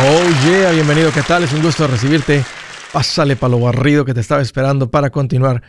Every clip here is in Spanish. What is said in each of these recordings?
Oh yeah, bienvenido, ¿qué tal? Es un gusto recibirte. Pásale para lo barrido que te estaba esperando para continuar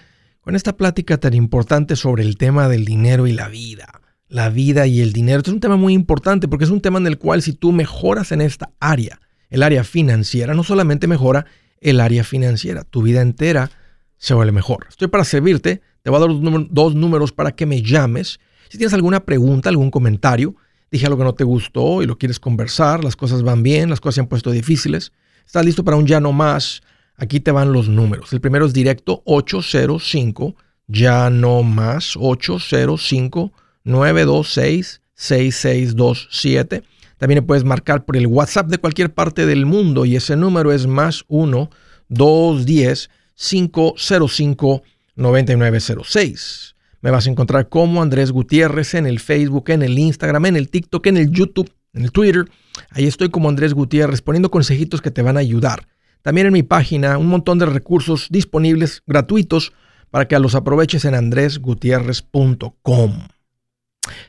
con esta plática tan importante sobre el tema del dinero y la vida. La vida y el dinero. Es un tema muy importante porque es un tema en el cual si tú mejoras en esta área, el área financiera, no solamente mejora el área financiera, tu vida entera se vuelve mejor. Estoy para servirte, te voy a dar dos números para que me llames. Si tienes alguna pregunta, algún comentario, dije algo que no te gustó y lo quieres conversar, las cosas van bien, las cosas se han puesto difíciles, estás listo para un ya no más, aquí te van los números. El primero es directo 805, ya no más, 805 926 6627. También puedes marcar por el WhatsApp de cualquier parte del mundo y ese número es más 1 210 505 9906. Me vas a encontrar como Andrés Gutiérrez en el Facebook, en el Instagram, en el TikTok, en el YouTube, en el Twitter. Ahí estoy como Andrés Gutiérrez poniendo consejitos que te van a ayudar. También en mi página un montón de recursos disponibles gratuitos para que los aproveches en andresgutierrez.com.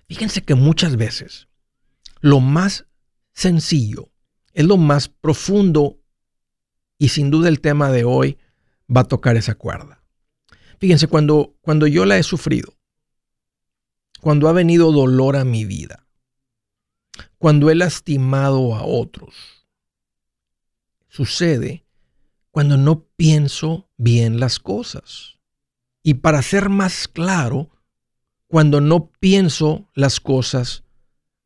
Fíjense que muchas veces lo más sencillo es lo más profundo y sin duda el tema de hoy va a tocar esa cuerda. Fíjense, cuando, cuando yo la he sufrido, cuando ha venido dolor a mi vida, cuando he lastimado a otros, sucede cuando no pienso bien las cosas. Y para ser más claro, cuando no pienso las cosas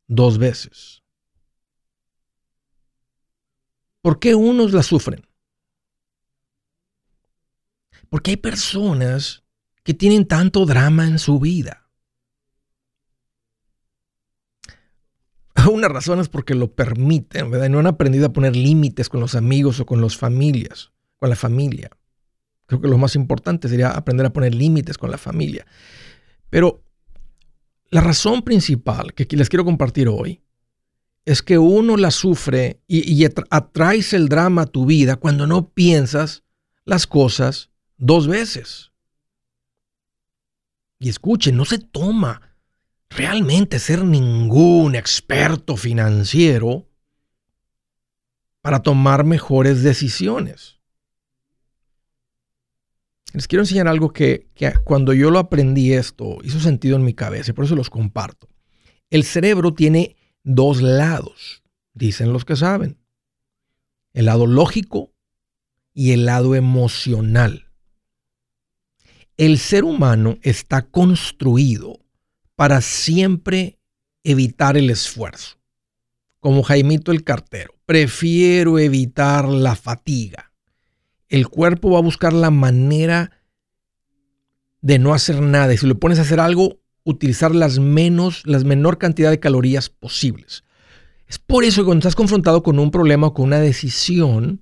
dos veces. ¿Por qué unos las sufren? Porque hay personas que tienen tanto drama en su vida. Una razón es porque lo permiten, ¿verdad? No han aprendido a poner límites con los amigos o con las familias, con la familia. Creo que lo más importante sería aprender a poner límites con la familia. Pero la razón principal que les quiero compartir hoy es que uno la sufre y, y atraes el drama a tu vida cuando no piensas las cosas dos veces. Y escuchen, no se toma realmente ser ningún experto financiero para tomar mejores decisiones. Les quiero enseñar algo que, que, cuando yo lo aprendí esto hizo sentido en mi cabeza y por eso los comparto. El cerebro tiene dos lados, dicen los que saben. El lado lógico y el lado emocional. El ser humano está construido para siempre evitar el esfuerzo. Como Jaimito el cartero, prefiero evitar la fatiga. El cuerpo va a buscar la manera de no hacer nada. Y si lo pones a hacer algo, utilizar las menos, las menor cantidad de calorías posibles. Es por eso que cuando estás confrontado con un problema o con una decisión,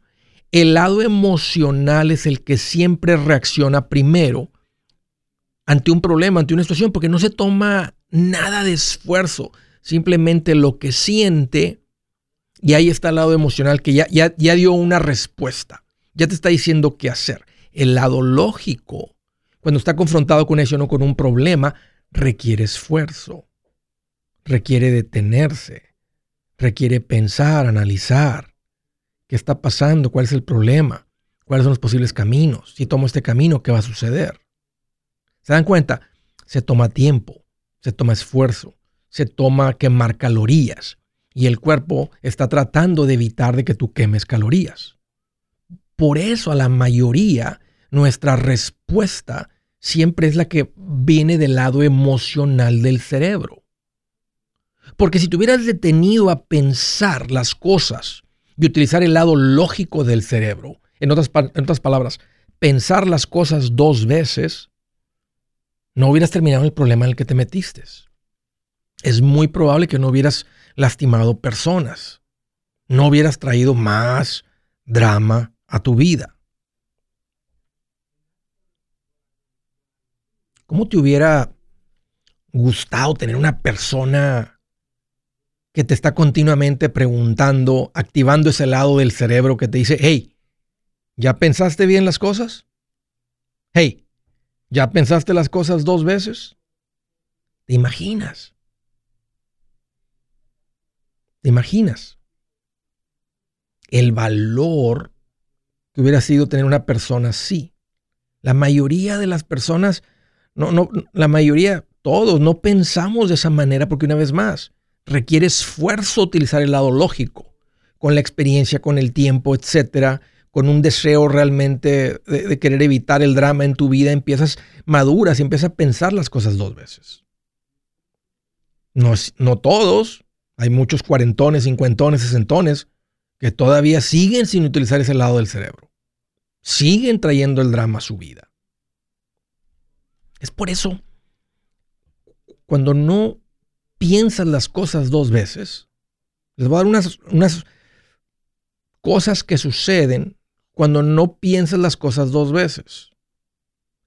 el lado emocional es el que siempre reacciona primero ante un problema, ante una situación, porque no se toma nada de esfuerzo, simplemente lo que siente y ahí está el lado emocional que ya, ya, ya dio una respuesta, ya te está diciendo qué hacer. El lado lógico, cuando está confrontado con eso o con un problema, requiere esfuerzo, requiere detenerse, requiere pensar, analizar qué está pasando, cuál es el problema, cuáles son los posibles caminos, si tomo este camino, ¿qué va a suceder? ¿Se dan cuenta? Se toma tiempo, se toma esfuerzo, se toma quemar calorías y el cuerpo está tratando de evitar de que tú quemes calorías. Por eso a la mayoría nuestra respuesta siempre es la que viene del lado emocional del cerebro. Porque si te hubieras detenido a pensar las cosas y utilizar el lado lógico del cerebro, en otras, en otras palabras, pensar las cosas dos veces, no hubieras terminado el problema en el que te metiste. Es muy probable que no hubieras lastimado personas, no hubieras traído más drama a tu vida. ¿Cómo te hubiera gustado tener una persona que te está continuamente preguntando, activando ese lado del cerebro que te dice, hey, ¿ya pensaste bien las cosas? Hey, ¿Ya pensaste las cosas dos veces? ¿Te imaginas? ¿Te imaginas? el valor que hubiera sido tener una persona así. La mayoría de las personas, no, no, la mayoría, todos, no pensamos de esa manera porque una vez más, requiere esfuerzo utilizar el lado lógico, con la experiencia, con el tiempo, etcétera, con un deseo realmente de, querer evitar el drama en tu vida, empiezas maduras y empiezas a pensar las cosas dos veces. No, no todos, hay muchos cuarentones, cincuentones, sesentones que todavía siguen sin utilizar ese lado del cerebro. Siguen trayendo el drama a su vida. Es por eso, cuando no piensas las cosas dos veces, les voy a dar unas, unas cosas que suceden cuando no piensas las cosas dos veces.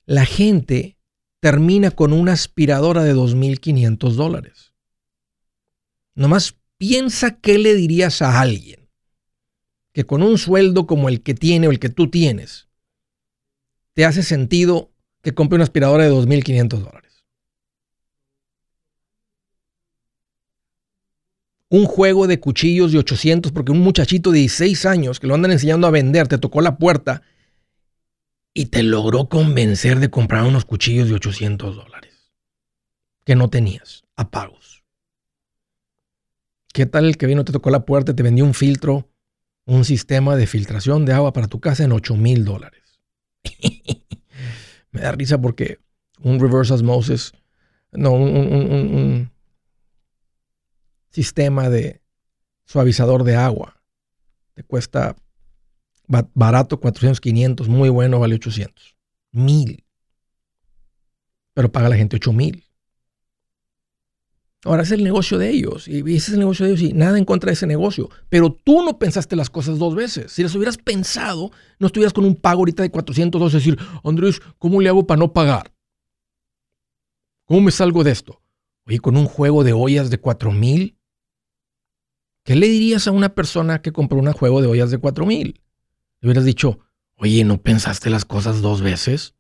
La gente termina con una aspiradora de 2.500 dólares. Nomás piensa qué le dirías a alguien que con un sueldo como el que tiene o el que tú tienes, te hace sentido que compre una aspiradora de 2.500 dólares. Un juego de cuchillos de 800 porque un muchachito de 16 años que lo andan enseñando a vender te tocó la puerta y te logró convencer de comprar unos cuchillos de 800 dólares que no tenías a pagos. ¿Qué tal el que vino, te tocó la puerta, te vendió un filtro un sistema de filtración de agua para tu casa en 8 mil dólares. Me da risa porque un reverse osmosis, no, un, sistema de suavizador de agua te cuesta barato 400, 500, muy bueno, vale 800. Mil. Pero paga la gente 8 mil. Ahora es el negocio de ellos y ese es el negocio de ellos y nada en contra de ese negocio. Pero tú no pensaste las cosas dos veces. Si las hubieras pensado, no estuvieras con un pago ahorita de 400 dólares y decir, Andrés, ¿cómo le hago para no pagar? ¿Cómo me salgo de esto? Oye, con un juego de ollas de 4000. ¿Qué le dirías a una persona que compró un juego de ollas de 4000? Le hubieras dicho, oye, ¿no pensaste las cosas dos veces?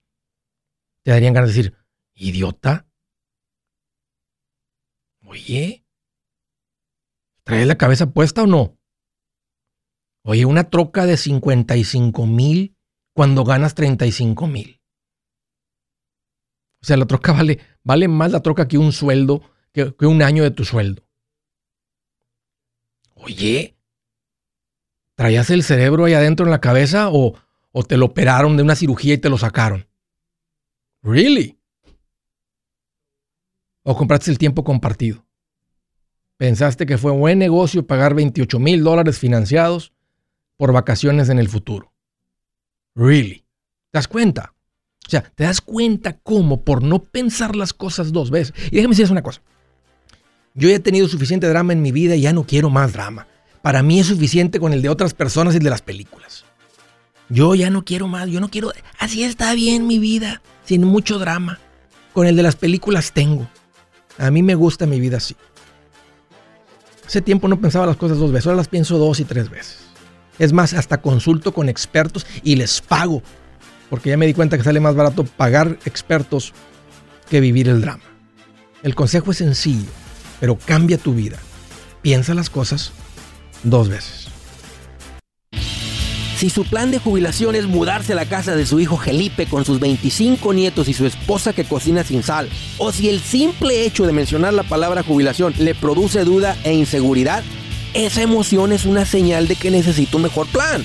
Te darían ganas de decir, idiota. Oye, ¿traes la cabeza puesta o no? Oye, una troca de 55 mil cuando ganas 35 mil. O sea, la troca vale, vale más la troca que un sueldo, que, un año de tu sueldo. Oye, ¿traías el cerebro ahí adentro en la cabeza o, o te lo operaron de una cirugía y te lo sacaron? ¿Really? ¿O compraste el tiempo compartido? ¿Pensaste que fue buen negocio pagar 28 mil dólares financiados por vacaciones en el futuro? ¿Really? ¿Te das cuenta? O sea, ¿te das cuenta cómo por no pensar las cosas dos veces? Y déjame decirles una cosa. Yo ya he tenido suficiente drama en mi vida y ya no quiero más drama. Para mí es suficiente con el de otras personas y el de las películas. Yo ya no quiero más, yo no quiero... Así está bien mi vida, sin mucho drama. Con el de las películas tengo. A mí me gusta mi vida así. Hace tiempo no pensaba las cosas dos veces, ahora las pienso dos y tres veces. Es más, hasta consulto con expertos y les pago, porque ya me di cuenta que sale más barato pagar expertos que vivir el drama. El consejo es sencillo, pero cambia tu vida. Piensa las cosas dos veces. Si su plan de jubilación es mudarse a la casa de su hijo Felipe con sus 25 nietos y su esposa que cocina sin sal, o si el simple hecho de mencionar la palabra jubilación le produce duda e inseguridad, esa emoción es una señal de que necesita un mejor plan.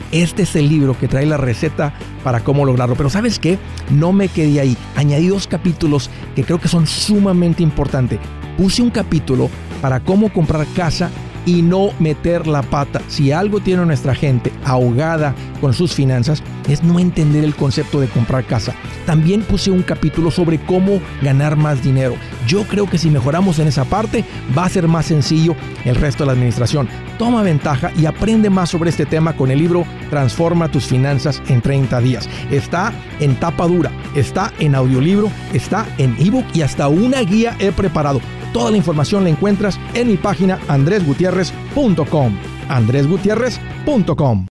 Este es el libro que trae la receta para cómo lograrlo. Pero sabes qué? No me quedé ahí. Añadí dos capítulos que creo que son sumamente importantes. Puse un capítulo para cómo comprar casa y no meter la pata. Si algo tiene nuestra gente ahogada con sus finanzas, es no entender el concepto de comprar casa. También puse un capítulo sobre cómo ganar más dinero. Yo creo que si mejoramos en esa parte, va a ser más sencillo el resto de la administración. Toma ventaja y aprende más sobre este tema con el libro Transforma tus finanzas en 30 días. Está en tapa dura, está en audiolibro, está en ebook y hasta una guía he preparado. Toda la información la encuentras en mi página andresgutierrez.com. andresgutierrez.com.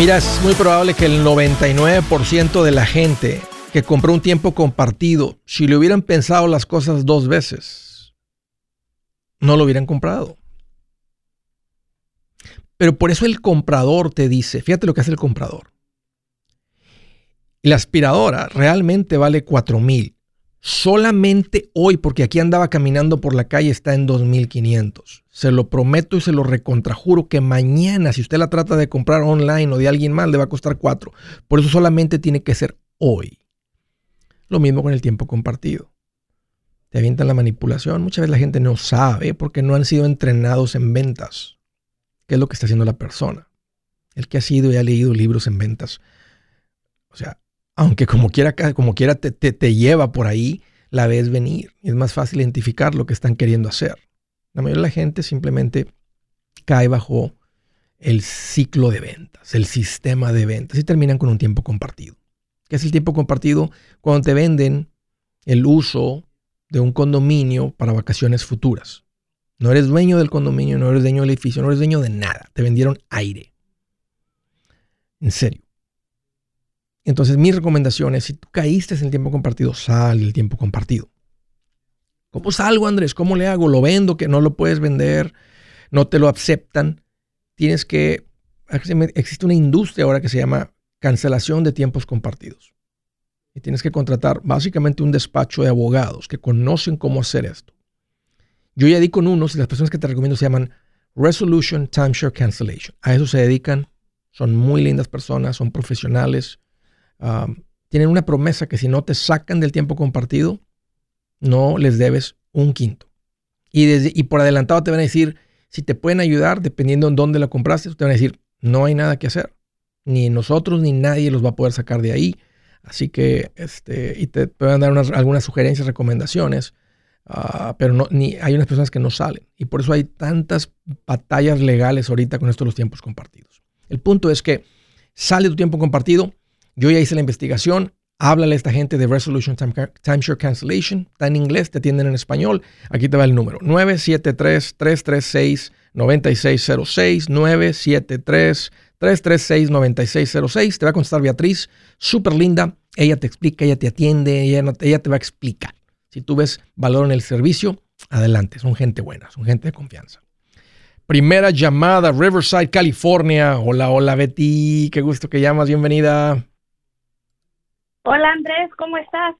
Mira, es muy probable que el 99% de la gente que compró un tiempo compartido, si le hubieran pensado las cosas dos veces, no lo hubieran comprado. Pero por eso el comprador te dice, fíjate lo que hace el comprador. La aspiradora realmente vale 4 mil. Solamente hoy, porque aquí andaba caminando por la calle, está en 2.500. Se lo prometo y se lo recontrajuro que mañana, si usted la trata de comprar online o de alguien más, le va a costar 4. Por eso solamente tiene que ser hoy. Lo mismo con el tiempo compartido te avientan la manipulación. Muchas veces la gente no sabe porque no han sido entrenados en ventas. ¿Qué es lo que está haciendo la persona? El que ha sido y ha leído libros en ventas. O sea, aunque como quiera, como quiera te, te, lleva por ahí, la ves venir. Es más fácil identificar lo que están queriendo hacer. La mayoría de la gente simplemente cae bajo el ciclo de ventas, el sistema de ventas y terminan con un tiempo compartido. ¿Qué es el tiempo compartido? Cuando te venden el uso de un condominio para vacaciones futuras. No eres dueño del condominio, no eres dueño del edificio, no eres dueño de nada. Te vendieron aire. En serio. Entonces, mi recomendación es, si tú caíste en el tiempo compartido, sal del tiempo compartido. ¿Cómo salgo, Andrés? ¿Cómo le hago? ¿Lo vendo? ¿Que no lo puedes vender? ¿No te lo aceptan? Tienes que... Existe una industria ahora que se llama cancelación de tiempos compartidos y tienes que contratar básicamente un despacho de abogados que conocen cómo hacer esto. Yo ya di con unos y las personas que te recomiendo se llaman Resolution Timeshare Cancellation. A eso se dedican, son muy lindas personas, son profesionales, tienen una promesa que si no te sacan del tiempo compartido, no les debes un quinto. Y, desde, y por adelantado te van a decir, si te pueden ayudar, dependiendo en dónde la compraste, te van a decir, no hay nada que hacer. Ni nosotros ni nadie los va a poder sacar de ahí Así que, este, y te pueden dar algunas sugerencias, recomendaciones, ah, pero no, ni, hay unas personas que no salen. Y por eso hay tantas batallas legales ahorita con estos los tiempos compartidos. El punto es que sale tu tiempo compartido, yo ya hice la investigación, háblale a esta gente de Resolution Timeshare Cancellation, está en inglés, te atienden en español, aquí te va el número, 973-336-9606, 973 336-9606. Te va a contestar Beatriz, súper linda. Ella te explica, ella te atiende, ella, ella te va a explicar. Si tú ves valor en el servicio, adelante. Son gente buena, son gente de confianza. Primera llamada, Riverside, California. Hola, hola Betty, qué gusto que llamas, bienvenida. Hola Andrés, ¿cómo estás?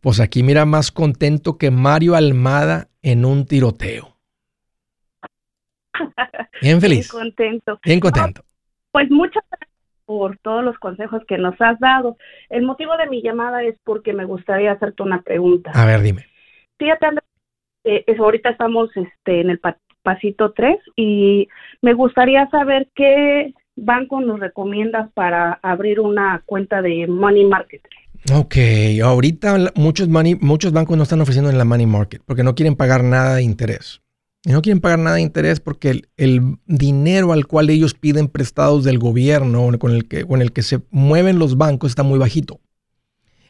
Pues aquí mira más contento que Mario Almada en un tiroteo. Bien feliz. Bien contento. Bien contento. Pues muchas gracias por todos los consejos que nos has dado. El motivo de mi llamada es porque me gustaría hacerte una pregunta. A ver, dime. Fíjate, eh, ahorita estamos este, en el pasito 3 y me gustaría saber qué banco nos recomiendas para abrir una cuenta de money market. Ok, ahorita muchos, money, muchos bancos no están ofreciendo en la money market porque no quieren pagar nada de interés. Y no quieren pagar nada de interés porque el, dinero al cual ellos piden prestados del gobierno, con el, que, con el que se mueven los bancos, está muy bajito.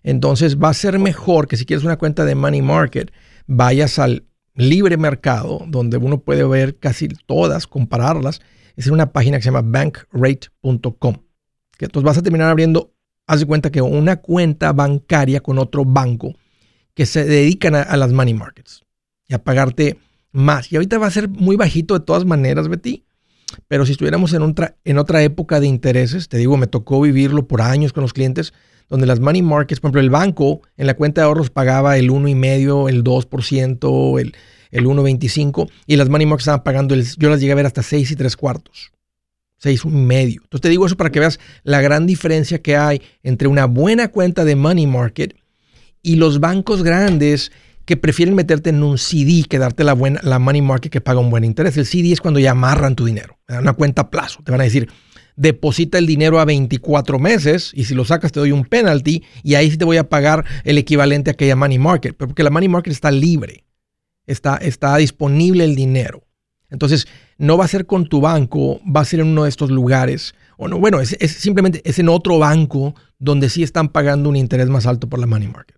Entonces va a ser mejor que si quieres una cuenta de money market, vayas al libre mercado, donde uno puede ver casi todas, compararlas. Es en una página que se llama bankrate.com. Que entonces vas a terminar abriendo, haz de cuenta que una cuenta bancaria con otro banco que se dedican a, las money markets y a pagarte más. Y ahorita va a ser muy bajito de todas maneras, Betty. pero si estuviéramos en otra, en otra época de intereses, te digo, me tocó vivirlo por años con los clientes, donde las money markets, por ejemplo, el banco en la cuenta de ahorros pagaba el 1,5, el 2%, el, el 1,25, y las money markets estaban pagando, el, yo las llegué a ver hasta 6 y 3 cuartos. 6 y medio. Entonces te digo eso para que veas la gran diferencia que hay entre una buena cuenta de money market y los bancos grandes que prefieren meterte en un CD que darte la, buena, la money market que paga un buen interés. El CD es cuando ya amarran tu dinero, una cuenta a plazo. Te van a decir, deposita el dinero a 24 meses y si lo sacas te doy un penalty y ahí sí te voy a pagar el equivalente a aquella money market, porque la money market está libre, está, está disponible el dinero. Entonces, no va a ser con tu banco, va a ser en uno de estos lugares. O no, bueno, es, es simplemente es en otro banco donde sí están pagando un interés más alto por la money market.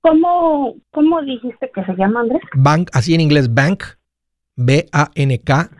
¿Cómo, ¿Cómo dijiste que se llama, Andrés? Bank, así en inglés, bank, B-A-N-K,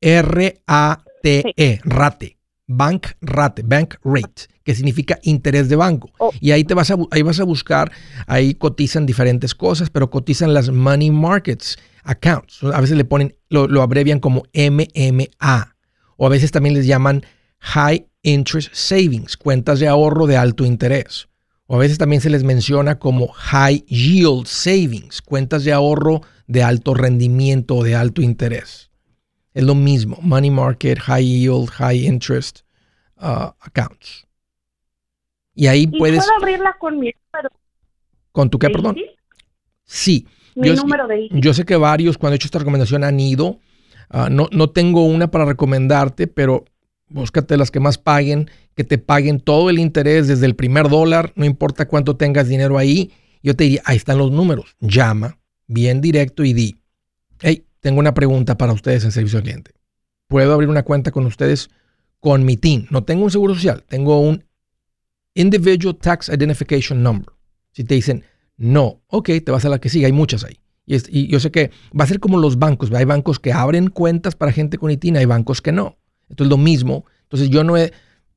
R-A-T-E, rate, bank rate, bank rate, que significa interés de banco. Oh. Y ahí te vas a, ahí vas a buscar, ahí cotizan diferentes cosas, pero cotizan las money markets accounts. A veces le ponen, lo, lo abrevian como MMA, o a veces también les llaman high interest savings, cuentas de ahorro de alto interés. O a veces también se les menciona como high yield savings, cuentas de ahorro de alto rendimiento o de alto interés. Es lo mismo, money market, high yield, high interest uh, accounts. Y ahí puedes... ¿Puedo abrirla con mi número? ¿Con tu qué, perdón? Sí. Mi número de Yo sé que varios cuando he hecho esta recomendación han ido. Uh, no, no tengo una para recomendarte, pero búscate las que más paguen, que te paguen todo el interés desde el primer dólar, no importa cuánto tengas dinero ahí. Yo te diría, ahí están los números. Llama bien directo y di, hey, tengo una pregunta para ustedes en servicio al cliente. ¿Puedo abrir una cuenta con ustedes con mi team? No tengo un seguro social, tengo un Individual Tax Identification Number. Si te dicen, no, ok, te vas a la que sigue, hay muchas ahí. Y, y, yo sé que va a ser como los bancos. Hay bancos que abren cuentas para gente con ITIN, hay bancos que no. Entonces lo mismo. Entonces yo no he,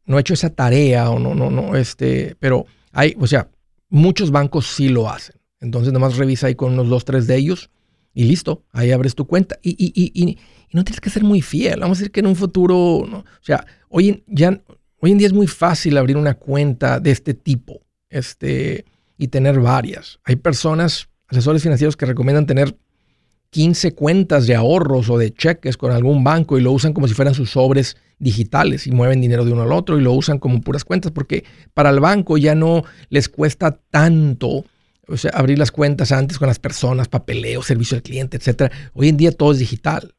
no he hecho esa tarea o no, no, no, este, pero hay, o sea, muchos bancos sí lo hacen. Entonces nomás revisa ahí con unos dos, tres de ellos y listo, ahí abres tu cuenta. Y, y, y, y no tienes que ser muy fiel. Vamos a decir que en un futuro, o sea, hoy en, ya, hoy en día es muy fácil abrir una cuenta de este tipo este, y tener varias. Hay personas, asesores financieros que recomiendan tener 15 cuentas de ahorros o de cheques con algún banco y lo usan como si fueran sus sobres digitales y mueven dinero de uno al otro y lo usan como puras cuentas porque para el banco ya no les cuesta tanto o sea, abrir las cuentas antes con las personas, papeleo, servicio al cliente, etcétera. Hoy en día todo es digital.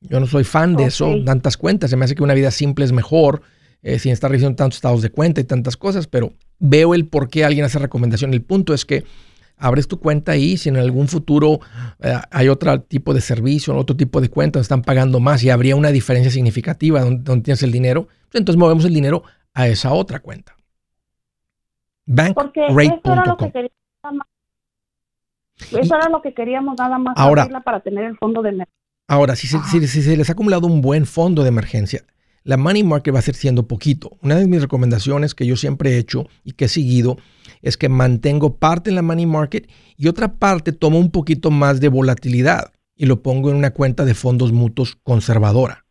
Yo no soy fan de eso, tantas cuentas. Se me hace que una vida simple es mejor eh, sin estar recibiendo tantos estados de cuenta y tantas cosas, pero veo el por qué alguien hace recomendación. El punto es que abres tu cuenta ahí, si en algún futuro eh, hay otro tipo de servicio, otro tipo de cuenta donde están pagando más y habría una diferencia significativa donde, tienes el dinero, pues entonces movemos el dinero a esa otra cuenta. Bankrate.com. Eso era lo que queríamos nada más ahora, para tener el fondo de emergencia. Ahora, si si se les ha acumulado un buen fondo de emergencia, la money market va a ser siendo poquito. Una de mis recomendaciones que yo siempre he hecho y que he seguido es que mantengo parte en la money market y otra parte tomo un poquito más de volatilidad y lo pongo en una cuenta de fondos mutuos conservadora.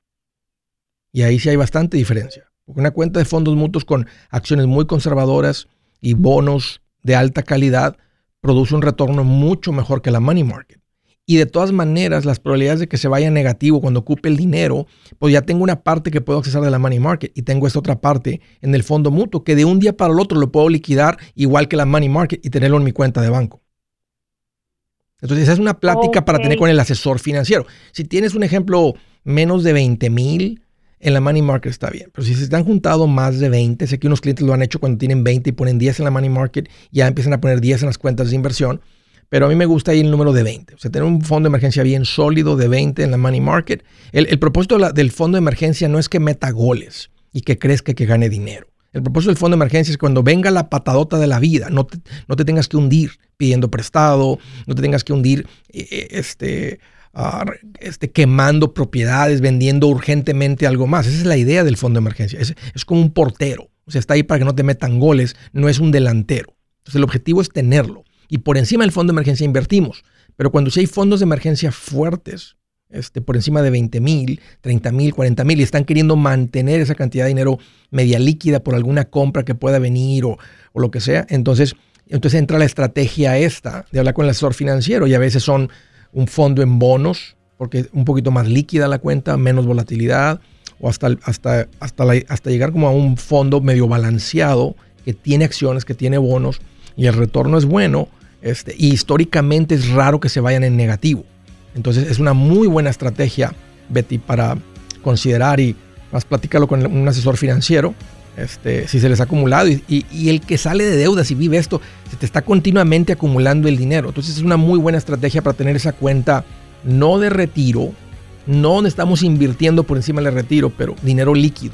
Y ahí sí hay bastante diferencia. Porque una cuenta de fondos mutuos con acciones muy conservadoras y bonos de alta calidad produce un retorno mucho mejor que la money market. Y de todas maneras, las probabilidades de que se vaya negativo cuando ocupe el dinero, pues ya tengo una parte que puedo accesar de la money market y tengo esta otra parte en el fondo mutuo que de un día para el otro lo puedo liquidar igual que la money market y tenerlo en mi cuenta de banco. Entonces, esa es una plática para tener con el asesor financiero. Si tienes un ejemplo menos de 20 mil, en la money market está bien. Pero si se están juntado más de 20, sé que unos clientes lo han hecho cuando tienen 20 y ponen 10 en la money market, ya empiezan a poner 10 en las cuentas de inversión pero a mí me gusta ahí el número de 20. O sea, tener un fondo de emergencia bien sólido de 20 en la money market. El, propósito del fondo de emergencia no es que meta goles y que crezca que gane dinero. El propósito del fondo de emergencia es cuando venga la patadota de la vida, no te, no te tengas que hundir pidiendo prestado, no te tengas que hundir eh, eh, este, este, quemando propiedades, vendiendo urgentemente algo más. Esa es la idea del fondo de emergencia. Es, es como un portero. O sea, está ahí para que no te metan goles, no es un delantero. Entonces el objetivo es tenerlo y por encima del fondo de emergencia invertimos. Pero cuando sí hay fondos de emergencia fuertes, este, por encima de 20 mil, 30 mil, 40 mil y están queriendo mantener esa cantidad de dinero media líquida por alguna compra que pueda venir o, o lo que sea. Entonces, entonces entra la estrategia esta de hablar con el asesor financiero y a veces son un fondo en bonos, porque es un poquito más líquida la cuenta, menos volatilidad, o hasta, hasta, hasta, hasta llegar como a un fondo medio balanceado que tiene acciones, que tiene bonos y el retorno es bueno. Este, y históricamente es raro que se vayan en negativo. Entonces es una muy buena estrategia, Betty, para considerar y más platícalo con un asesor financiero. Este, si se les ha acumulado y, el que sale de deudas y vive esto, se te está continuamente acumulando el dinero. Entonces es una muy buena estrategia para tener esa cuenta no de retiro, no estamos invirtiendo por encima del retiro, pero dinero líquido.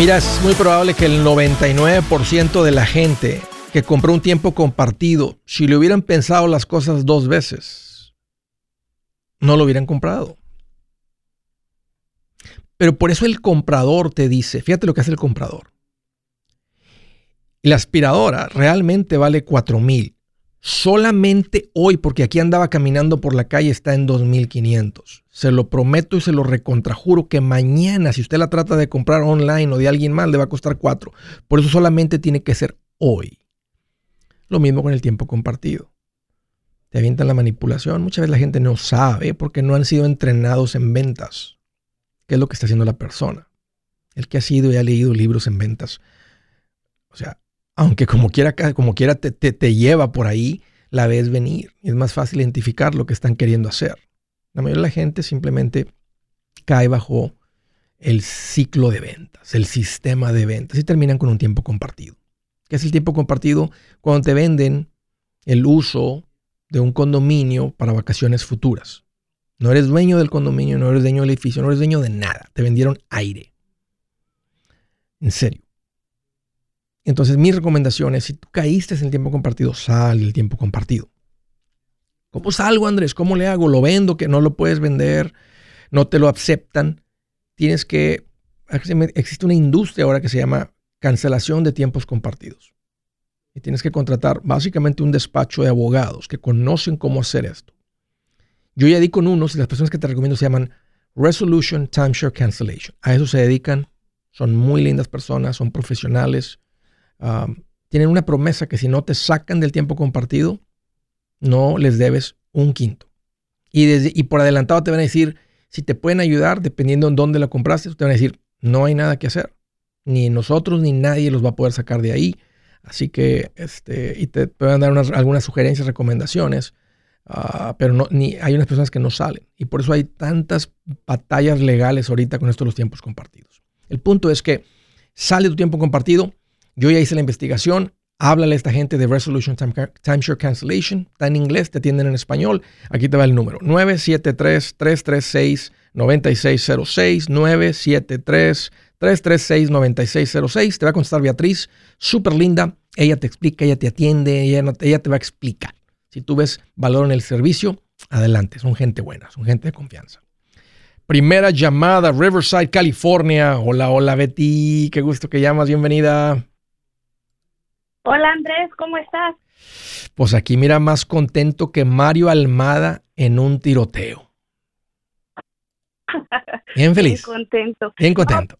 Mira, es muy probable que el 99% de la gente que compró un tiempo compartido, si le hubieran pensado las cosas dos veces, no lo hubieran comprado. Pero por eso el comprador te dice, fíjate lo que hace el comprador. La aspiradora realmente vale 4 mil. Solamente hoy, porque aquí andaba caminando por la calle, está en 2.500. Se lo prometo y se lo recontrajuro que mañana, si usted la trata de comprar online o de alguien más, le va a costar 4. Por eso solamente tiene que ser hoy. Lo mismo con el tiempo compartido. Te avientan la manipulación. Muchas veces la gente no sabe porque no han sido entrenados en ventas. ¿Qué es lo que está haciendo la persona? El que ha sido y ha leído libros en ventas. O sea, aunque como quiera, como quiera te, te, lleva por ahí, la ves venir. Es más fácil identificar lo que están queriendo hacer. La mayoría de la gente simplemente cae bajo el ciclo de ventas, el sistema de ventas y terminan con un tiempo compartido. ¿Qué es el tiempo compartido? Cuando te venden el uso de un condominio para vacaciones futuras. No eres dueño del condominio, no eres dueño del edificio, no eres dueño de nada. Te vendieron aire. En serio. Entonces, mi recomendación es, si tú caíste en el tiempo compartido, sal del tiempo compartido. ¿Cómo salgo, Andrés? ¿Cómo le hago? ¿Lo vendo? ¿Que no lo puedes vender? ¿No te lo aceptan? Tienes que... Existe una industria ahora que se llama cancelación de tiempos compartidos. Y tienes que contratar básicamente un despacho de abogados que conocen cómo hacer esto. Yo ya di con unos y las personas que te recomiendo se llaman Resolution Timeshare Cancellation. A eso se dedican. Son muy lindas personas, son profesionales, tienen una promesa que si no te sacan del tiempo compartido, no les debes un quinto. Y, desde, y por adelantado te van a decir, si te pueden ayudar, dependiendo en dónde la compraste, te van a decir, no hay nada que hacer. Ni nosotros ni nadie los va a poder sacar de ahí. Así que, este, y te pueden dar algunas sugerencias, recomendaciones, ah, pero no, ni, hay unas personas que no salen. Y por eso hay tantas batallas legales ahorita con esto de los tiempos compartidos. El punto es que sale tu tiempo compartido, yo ya hice la investigación. Háblale a esta gente de Resolution Timeshare Cancellation. Está en inglés, te atienden en español. Aquí te va el número. 973-336-9606. 973-336-9606. Te va a contestar Beatriz. Súper linda. Ella te explica, ella te atiende, ella, ella te va a explicar. Si tú ves valor en el servicio, adelante. Son gente buena, son gente de confianza. Primera llamada, Riverside, California. Hola, hola Betty. Qué gusto que llamas. Bienvenida. Hola Andrés, ¿cómo estás? Pues aquí mira más contento que Mario Almada en un tiroteo. Bien feliz. Bien contento. Bien contento.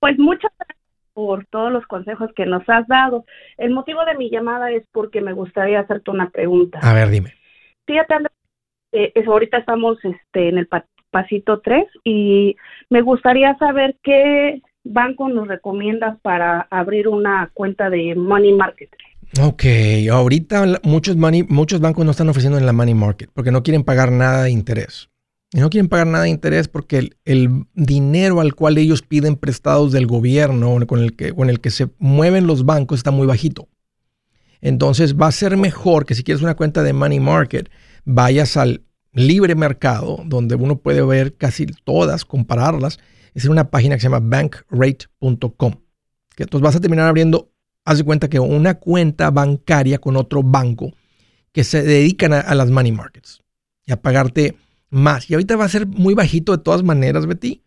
Pues muchas gracias por todos los consejos que nos has dado. El motivo de mi llamada es porque me gustaría hacerte una pregunta. A ver, dime. Fíjate, Andrés, eh, es- ahorita estamos este, en el pa- pasito 3 y me gustaría saber qué banco nos recomiendas para abrir una cuenta de Money Market. Ok, ahorita muchos, money- muchos bancos no están ofreciendo en la money market porque no quieren pagar nada de interés. Y no quieren pagar nada de interés porque el, el dinero al cual ellos piden prestados del gobierno con el, que, con el que se mueven los bancos está muy bajito. Entonces va a ser mejor que si quieres una cuenta de money market, vayas al libre mercado donde uno puede ver casi todas, compararlas. Es en una página que se llama bankrate.com. Que entonces vas a terminar abriendo haz de cuenta que una cuenta bancaria con otro banco que se dedican a, las money markets y a pagarte más. Y ahorita va a ser muy bajito de todas maneras, Betty.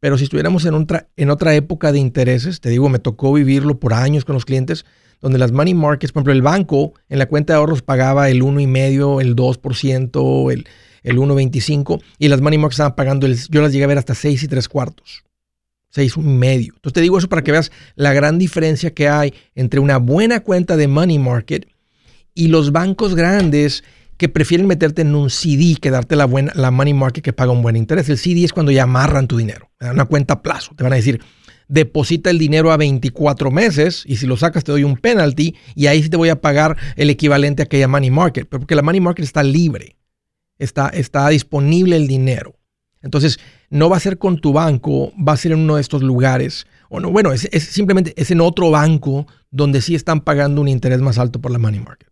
Pero si estuviéramos en otra, en otra época de intereses, te digo, me tocó vivirlo por años con los clientes, donde las money markets, por ejemplo, el banco en la cuenta de ahorros pagaba el 1,5, el 2%, el, el 1,25, y las money markets estaban pagando, el, yo las llegué a ver hasta 6 y 3 cuartos. Seis y medio. Entonces te digo eso para que veas la gran diferencia que hay entre una buena cuenta de money market y los bancos grandes que prefieren meterte en un CD que darte la, buena, la money market que paga un buen interés. El CD es cuando ya amarran tu dinero, una cuenta a plazo. Te van a decir, deposita el dinero a 24 meses y si lo sacas te doy un penalty y ahí sí te voy a pagar el equivalente a aquella money market. Porque la money market está libre, está, está disponible el dinero. Entonces, no va a ser con tu banco, va a ser en uno de estos lugares. O no, bueno, es, es simplemente es en otro banco donde sí están pagando un interés más alto por la money market.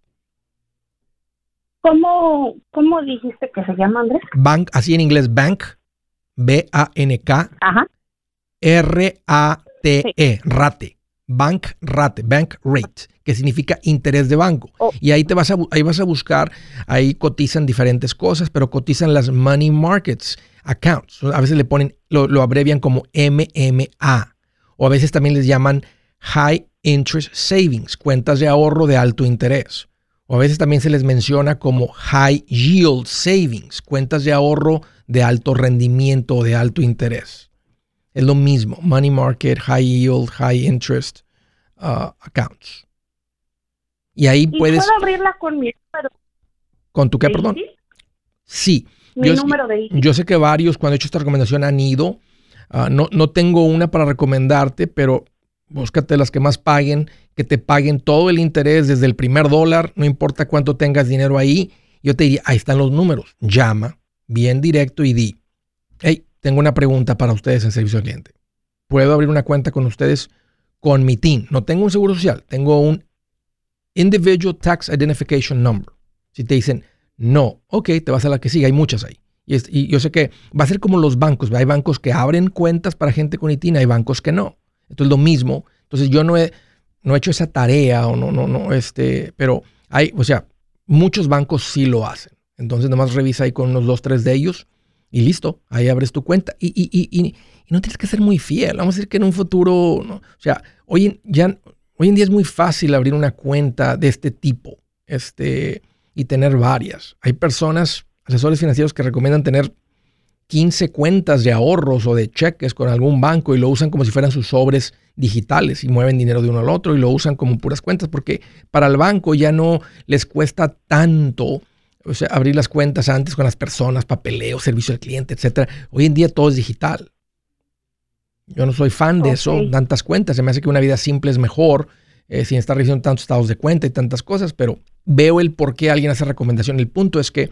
¿Cómo, ¿Cómo dijiste que se llama, Andrés? Bank, así en inglés, bank, B-A-N-K, Ajá. R-A-T-E, rate. Bank rate, bank rate, que significa interés de banco. Oh. Y ahí te vas a, ahí vas a buscar, ahí cotizan diferentes cosas, pero cotizan las money markets accounts. A veces le ponen, lo, lo abrevian como MMA. O a veces también les llaman high interest savings, cuentas de ahorro de alto interés. O a veces también se les menciona como high yield savings, cuentas de ahorro de alto rendimiento o de alto interés. Es lo mismo, money market, high yield, high interest uh, accounts. Y ahí ¿Y puedes, puedo abrirla con mi número ¿con tu qué, perdón? Sí, Mi Yo- número de yo sé que varios cuando he hecho esta recomendación han ido. Ah, no, no tengo una para recomendarte, pero búscate las que más paguen, que te paguen todo el interés desde el primer dólar, no importa cuánto tengas dinero ahí. Yo te diría, ahí están los números. Llama bien directo y di, tengo una pregunta para ustedes en servicio al cliente. ¿Puedo abrir una cuenta con ustedes con mi TIN? No tengo un seguro social, tengo un Individual Tax Identification Number. Si te dicen, no, ok, te vas a la que sigue, hay muchas ahí. Y, es- y yo sé que va a ser como los bancos. Hay bancos que abren cuentas para gente con ITIN, hay bancos que no. Entonces lo mismo. Entonces yo no he, no he hecho esa tarea o no, no, no, este, pero hay, o sea, muchos bancos sí lo hacen. Entonces nomás revisa ahí con unos dos, tres de ellos y listo, ahí abres tu cuenta. Y, y, y, y- no tienes que ser muy fiel. Vamos a decir que en un futuro, no, o sea, hoy en, ya, hoy en día es muy fácil abrir una cuenta de este tipo este, y tener varias. Hay personas, asesores financieros que recomiendan tener 15 cuentas de ahorros o de cheques con algún banco y lo usan como si fueran sus sobres digitales y mueven dinero de uno al otro y lo usan como puras cuentas porque para el banco ya no les cuesta tanto o sea, abrir las cuentas antes con las personas, papeleo, servicio al cliente, etcétera. Hoy en día todo es digital. Yo no soy fan de eso, Ok. tantas cuentas. Se me hace que una vida simple es mejor eh, sin estar recibiendo tantos estados de cuenta y tantas cosas, pero veo el por qué alguien hace recomendación. El punto es que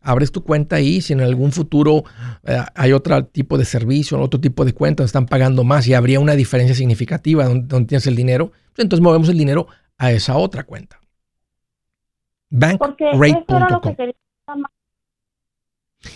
abres tu cuenta ahí, si en algún futuro eh, hay otro tipo de servicio, otro tipo de cuenta donde están pagando más y habría una diferencia significativa donde, donde tienes el dinero, pues entonces movemos el dinero a esa otra cuenta. Porque eso era lo que Bankrate.com.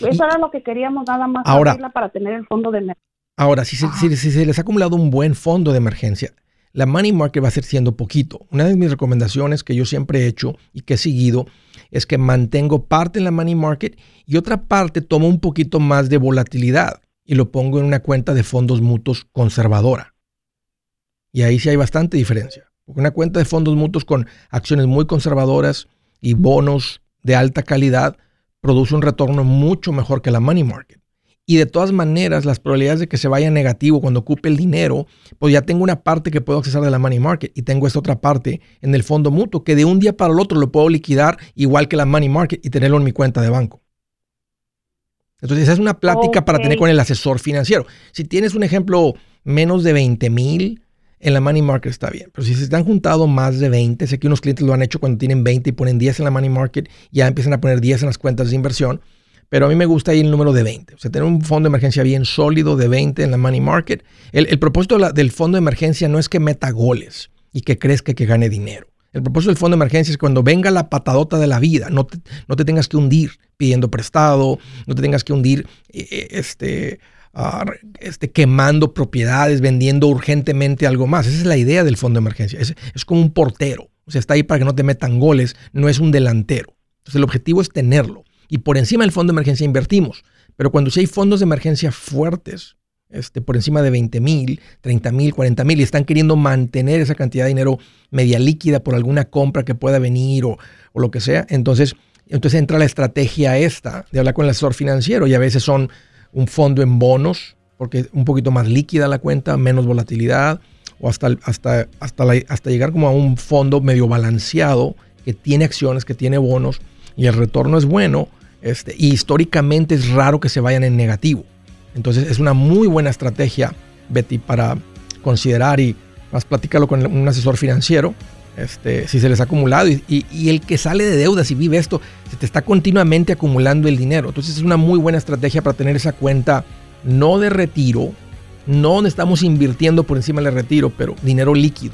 Eso era lo que queríamos nada más Ahora- para tener el fondo de emergencia. Ahora, si se, si- si se les ha acumulado un buen fondo de emergencia, la money market va a ser siendo poquito. Una de mis recomendaciones que yo siempre he hecho y que he seguido es que mantengo parte en la money market y otra parte tomo un poquito más de volatilidad y lo pongo en una cuenta de fondos mutuos conservadora. Y ahí sí hay bastante diferencia. Porque una cuenta de fondos mutuos con acciones muy conservadoras y bonos de alta calidad produce un retorno mucho mejor que la money market. y de todas maneras las probabilidades de que se vaya negativo cuando ocupe el dinero, pues ya tengo una parte que puedo accesar de la money market y tengo esta otra parte en el fondo mutuo que de un día para el otro lo puedo liquidar igual que la money market y tenerlo en mi cuenta de banco. Entonces esa es una plática para tener con el asesor financiero. Si tienes un ejemplo menos de 20 mil, en la money market está bien. Pero si se están juntado más de 20, sé que unos clientes lo han hecho cuando tienen 20 y ponen 10 en la money market, ya empiezan a poner 10 en las cuentas de inversión pero a mí me gusta ahí el número de 20. O sea, tener un fondo de emergencia bien sólido de 20 en la money market. El, propósito del fondo de emergencia no es que meta goles y que crezca que gane dinero. El propósito del fondo de emergencia es cuando venga la patadota de la vida, no te, no te tengas que hundir pidiendo prestado, no te tengas que hundir eh, eh, este, este, quemando propiedades, vendiendo urgentemente algo más. Esa es la idea del fondo de emergencia. Es, es como un portero. O sea, está ahí para que no te metan goles, no es un delantero. Entonces el objetivo es tenerlo y por encima del fondo de emergencia invertimos. Pero cuando si hay fondos de emergencia fuertes, este, por encima de 20 mil, 30 mil, 40 mil, y están queriendo mantener esa cantidad de dinero media líquida por alguna compra que pueda venir o, lo que sea, entonces, entonces entra la estrategia esta de hablar con el asesor financiero y a veces son un fondo en bonos, porque es un poquito más líquida la cuenta, menos volatilidad, o hasta, hasta, hasta, hasta llegar como a un fondo medio balanceado que tiene acciones, que tiene bonos y el retorno es bueno este, y históricamente es raro que se vayan en negativo. Entonces es una muy buena estrategia, Betty, para considerar y más platícalo con un asesor financiero. Este, si se les ha acumulado y, el que sale de deudas y vive esto, se te está continuamente acumulando el dinero. Entonces es una muy buena estrategia para tener esa cuenta no de retiro, no estamos invirtiendo por encima del retiro, pero dinero líquido.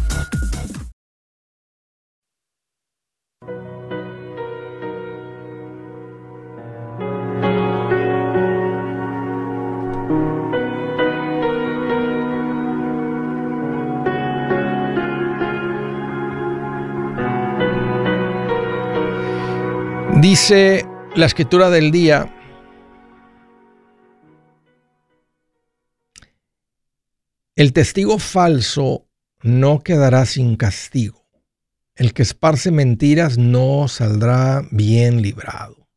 Dice la escritura del día, el testigo falso no quedará sin castigo. El que esparce mentiras no saldrá bien librado.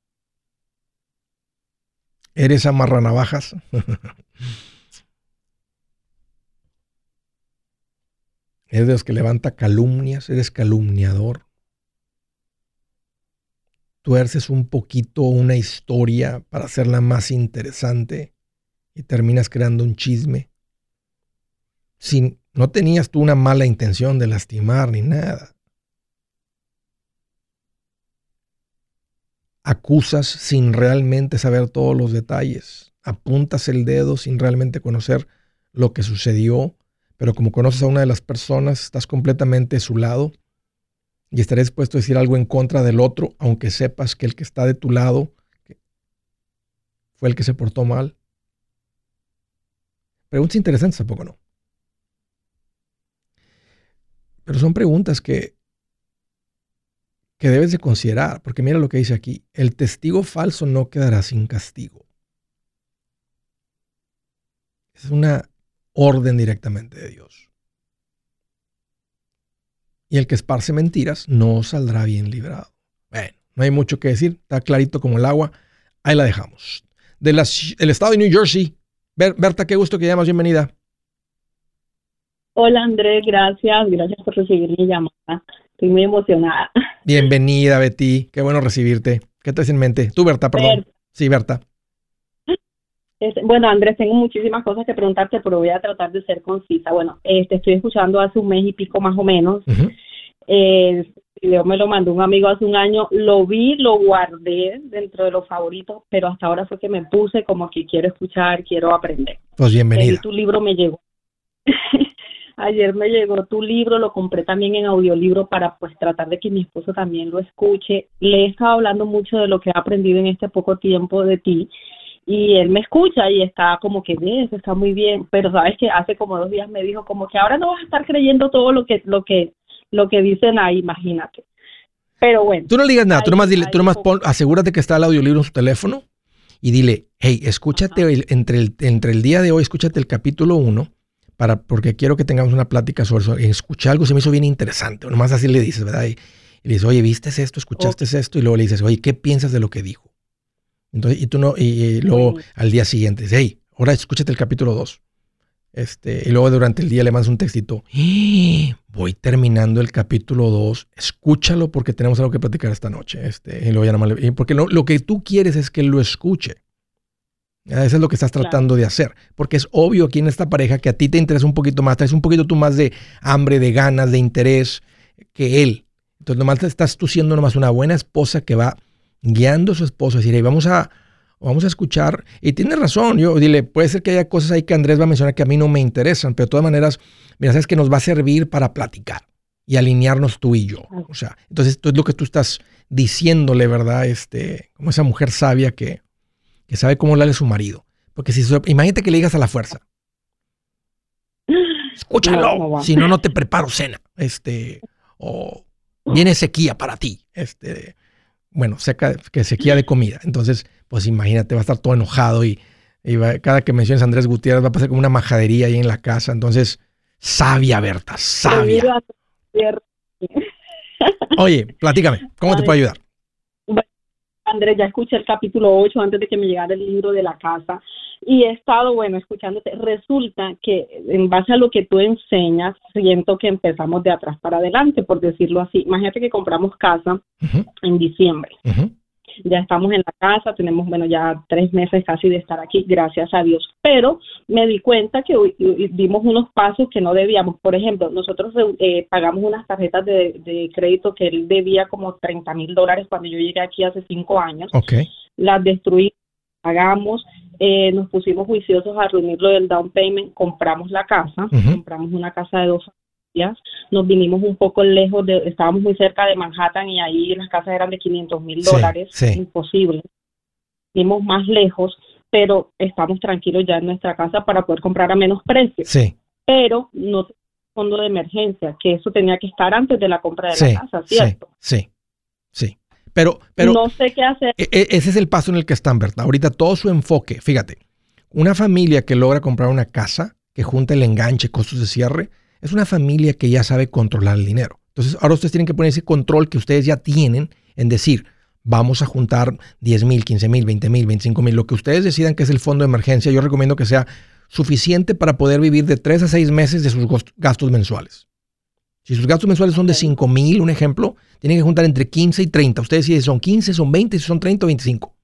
¿Eres amarranavajas? ¿Eres de los que levanta calumnias? ¿Eres calumniador? Tuerces un poquito una historia para hacerla más interesante y terminas creando un chisme. Sin, no tenías tú una mala intención de lastimar ni nada. Acusas sin realmente saber todos los detalles. Apuntas el dedo sin realmente conocer lo que sucedió, pero como conoces a una de las personas, estás completamente a su lado y estaré dispuesto a decir algo en contra del otro, aunque sepas que el que está de tu lado fue el que se portó mal. Preguntas interesantes, tampoco no? Pero son preguntas que, que debes de considerar, porque mira lo que dice aquí, el testigo falso no quedará sin castigo. Es una orden directamente de Dios y el que esparce mentiras no saldrá bien librado. Bueno, no hay mucho que decir, está clarito como el agua. Ahí la dejamos. Del estado de New Jersey, Berta, qué gusto que llamas, bienvenida. Hola Andrés, gracias, gracias por recibir mi llamada. Estoy muy emocionada. Bienvenida, Betty, qué bueno recibirte. ¿Qué te hace en mente? Tú, Berta, perdón. Sí, Berta. Bueno, Andrés, tengo muchísimas cosas que preguntarte, pero voy a tratar de ser concisa. Bueno, este, estoy escuchando hace un mes y pico más o menos. video me lo mandó un amigo hace un año. Lo vi, lo guardé dentro de los favoritos, pero hasta ahora fue que me puse como que quiero escuchar, quiero aprender. Pues bienvenida. tu libro me llegó. Ayer me llegó tu libro, lo compré también en audiolibro para pues tratar de que mi esposo también lo escuche. Le he estado hablando mucho de lo que he aprendido en este poco tiempo de ti y él me escucha y está como que bien, eso está muy bien, pero sabes que hace como dos días me dijo como que ahora no vas a estar creyendo todo lo que lo que lo que dicen ahí, imagínate. Pero bueno. Tú no digas nada, tú nomás dile, tú nomás pon, asegúrate que está el audiolibro en su teléfono y dile, hey, escúchate entre el, entre el día de hoy, escúchate el capítulo 1 para, porque quiero que tengamos una plática sobre eso. Escuché algo, se me hizo bien interesante. Nomás así le dices, ¿verdad? Y, le dices, oye, ¿viste esto? ¿Escuchaste esto? Y luego le dices, oye, ¿qué piensas de lo que dijo? Entonces, y tú no, y, luego al día siguiente, hey, ahora escúchate el capítulo 2. Este, y luego durante el día le mandas un textito. ¡Ah! Voy terminando el capítulo 2. Escúchalo porque tenemos algo que platicar esta noche. Este, y luego ya porque lo, lo, que tú quieres es que él lo escuche. Eso es lo que estás tratando de hacer. Porque es obvio aquí en esta pareja que a ti te interesa un poquito más, traes un poquito tú más de hambre, de ganas, de interés que él. Entonces, nomás estás tú siendo nomás una buena esposa que va guiando a su esposo. Es decir, vamos a, vamos a escuchar. Y tienes razón, yo dile, puede ser que haya cosas ahí que Andrés va a mencionar que a mí no me interesan, pero de todas maneras, mira, sabes que nos va a servir para platicar y alinearnos tú y yo. O sea, entonces esto es lo que tú estás diciéndole, ¿verdad? Este, como esa mujer sabia que, que sabe cómo hablarle a su marido. Porque si imagínate que le digas a la fuerza. Escúchalo. si no, no te preparo cena. Este, o viene sequía para ti. Este, bueno, seca, que sequía de comida. Entonces, pues imagínate, va a estar todo enojado y, cada que menciones a Andrés Gutiérrez va a pasar como una majadería ahí en la casa. Entonces, sabia, Berta, sabia. Oye, platícame, ¿cómo te puedo ayudar? Andrés, ya escuché el capítulo 8 antes de que me llegara el libro de la casa y he estado, bueno, escuchándote. Resulta que en base a lo que tú enseñas, siento que empezamos de atrás para adelante, por decirlo así. Imagínate que compramos casa en diciembre ya estamos en la casa, tenemos, bueno, ya tres meses casi de estar aquí, gracias a Dios. Pero me di cuenta que dimos unos pasos que no debíamos. Por ejemplo, nosotros eh, pagamos unas tarjetas de, crédito que él debía como 30 mil dólares cuando yo llegué aquí hace cinco años. Okay. Las destruimos, pagamos, eh, nos pusimos juiciosos a reunirlo del down payment, compramos la casa, compramos una casa de dos nos vinimos un poco lejos, de, estábamos muy cerca de Manhattan y ahí las casas eran de 500 mil dólares, imposible. Vinimos más lejos, pero estamos tranquilos ya en nuestra casa para poder comprar a menos precio. Sí. Pero no fondo de emergencia, que eso tenía que estar antes de la compra de la casa, ¿cierto? Sí, sí. Pero, pero no sé qué hacer. E, e, ese es el paso en el que están, Berta. Ahorita todo su enfoque, fíjate, una familia que logra comprar una casa, que junta el enganche, costos de cierre, es una familia que ya sabe controlar el dinero. Entonces, ahora ustedes tienen que poner ese control que ustedes ya tienen en decir, vamos a juntar 10 mil, 15 mil, 20 mil, 25 mil, lo que ustedes decidan que es el fondo de emergencia, yo recomiendo que sea suficiente para poder vivir de 3 a 6 meses de sus gastos mensuales. Si sus gastos mensuales son de 5 mil, un ejemplo, tienen que juntar entre 15 y 30. Ustedes si son 15, son 20, si son 30 o 25.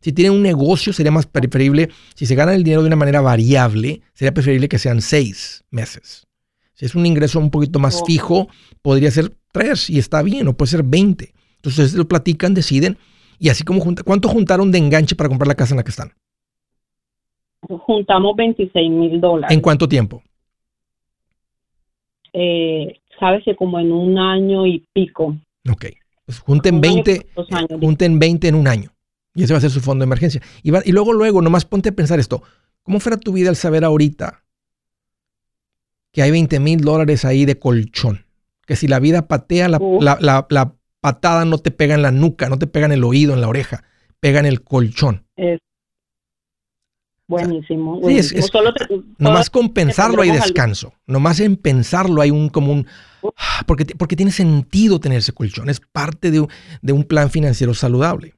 Si tienen un negocio, sería más preferible, si se ganan el dinero de una manera variable, sería preferible que sean 6 meses. Si es un ingreso un poquito más fijo, podría ser 3 y está bien, o puede ser 20. Entonces lo platican, deciden. Y así como junta, ¿cuánto juntaron de enganche para comprar la casa en la que están? Juntamos 26 mil dólares. ¿En cuánto tiempo? Eh, sabes que como en un año y pico. Ok. Pues junten 20, junten 20 en un año. Y ese va a ser su fondo de emergencia. Y, y luego, luego, nomás ponte a pensar esto. ¿Cómo fuera tu vida al saber ahorita que hay 20 mil dólares ahí de colchón. Que si la vida patea, la, patada no te pega en la nuca, no te pega en el oído, en la oreja, pega en el colchón. Es buenísimo. Sí, es, nomás con pensarlo hay descanso. Nomás en pensarlo hay un como un... Porque, porque tiene sentido tener ese colchón. Es parte de, de un plan financiero saludable.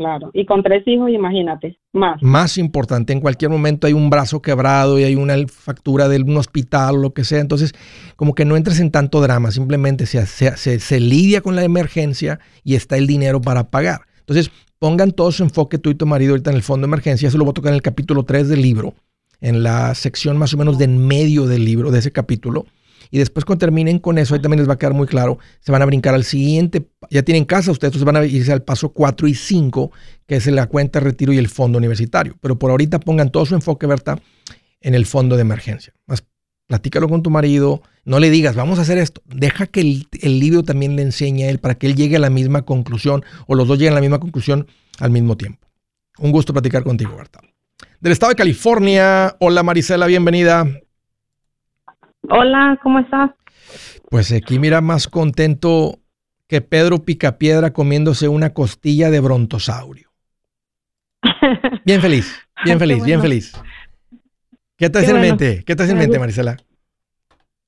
Claro, y con tres hijos, imagínate, más. Más importante, en cualquier momento hay un brazo quebrado y hay una factura de un hospital o lo que sea, entonces como que no entres en tanto drama, simplemente se, se, se, lidia con la emergencia y está el dinero para pagar. Entonces, pongan todo su enfoque tú y tu marido ahorita en el fondo de emergencia. Eso lo voy a tocar en el capítulo 3 del libro, en la sección más o menos de en medio del libro, de ese capítulo. Y después cuando terminen con eso, ahí también les va a quedar muy claro, se van a brincar al siguiente, ya tienen casa ustedes, entonces van a irse al paso 4 y 5, que es la cuenta de retiro y el fondo universitario. Pero por ahorita pongan todo su enfoque, Berta, en el fondo de emergencia. Más platícalo con tu marido, no le digas, vamos a hacer esto, deja que el, el, libro también le enseñe a él para que él llegue a la misma conclusión o los dos lleguen a la misma conclusión al mismo tiempo. Un gusto platicar contigo, Berta. Del estado de California, hola Marisela, bienvenida. Hola, ¿cómo estás? Pues aquí mira más contento que Pedro Picapiedra comiéndose una costilla de brontosaurio. Bien feliz, bien feliz, bueno. bien feliz. ¿Qué hace en mente? ¿Qué en mente, Marisela?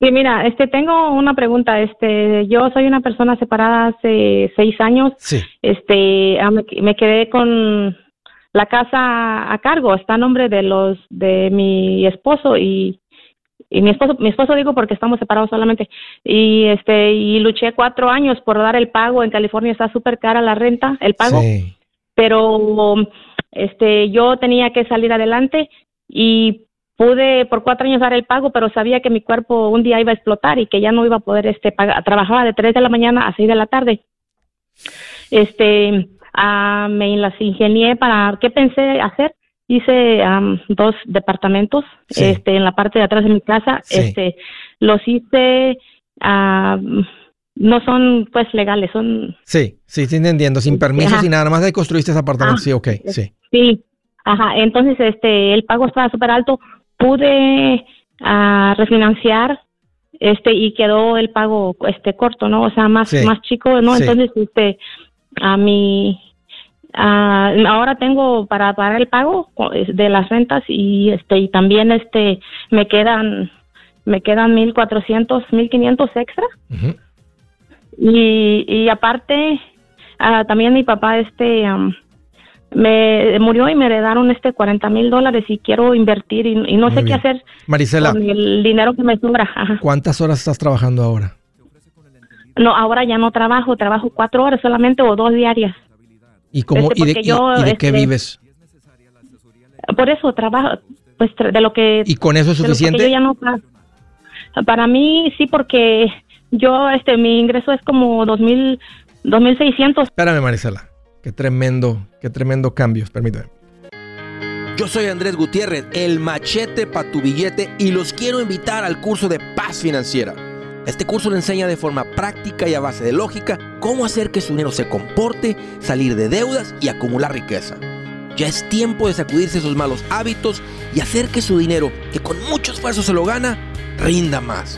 Sí, mira, este, tengo una pregunta. Este, yo soy una persona separada hace seis años. Sí. Este, me, me quedé con la casa a cargo. Está a nombre de los de mi esposo y y mi esposo, mi esposo digo porque estamos separados solamente y este y luché cuatro años por dar el pago en California está súper cara la renta el pago Sí. pero este yo tenía que salir adelante y pude por cuatro años dar el pago pero sabía que mi cuerpo un día iba a explotar y que ya no iba a poder este pagar trabajaba de tres de la mañana a seis de la tarde este ah, me las ingenié para qué pensé hacer hice um, dos departamentos Sí. este en la parte de atrás de mi casa Sí. este los hice ah, no son pues legales son Sí, sí, estoy entendiendo. Sin permiso, Ajá. sin nada, más de construiste ese apartamento. Ah, sí, ok, sí. sí ajá entonces este el pago estaba súper alto pude ah, refinanciar este y quedó el pago este corto no o sea más Sí. más chico no Sí. entonces este a mi ah, ahora tengo para pagar el pago de las rentas y este y también este me quedan me quedan mil cuatrocientos mil quinientos extra y, y aparte ah, también mi papá este me murió y me heredaron este 40 mil dólares y quiero invertir y, y no Muy sé bien. qué hacer Marisela, con el dinero que me sobra. Ajá. ¿cuántas horas estás trabajando ahora? No, ahora ya no trabajo, trabajo cuatro horas solamente o dos diarias. ¿Y, cómo, Este, y de, porque y- yo, y de qué este, vives? Por eso trabajo, pues tra- de lo que ¿Y con eso es suficiente? yo ya no pa- para mí sí porque yo este mi ingreso es como dos mil dos mil seiscientos Espérame, Marisela. Qué tremendo, qué tremendo cambios. Permíteme. Yo soy Andrés Gutiérrez, el machete para tu billete y los quiero invitar al curso de paz financiera. Este curso le enseña de forma práctica y a base de lógica cómo hacer que su dinero se comporte, salir de deudas y acumular riqueza. Ya es tiempo de sacudirse esos malos hábitos y hacer que su dinero, que con mucho esfuerzo se lo gana, rinda más.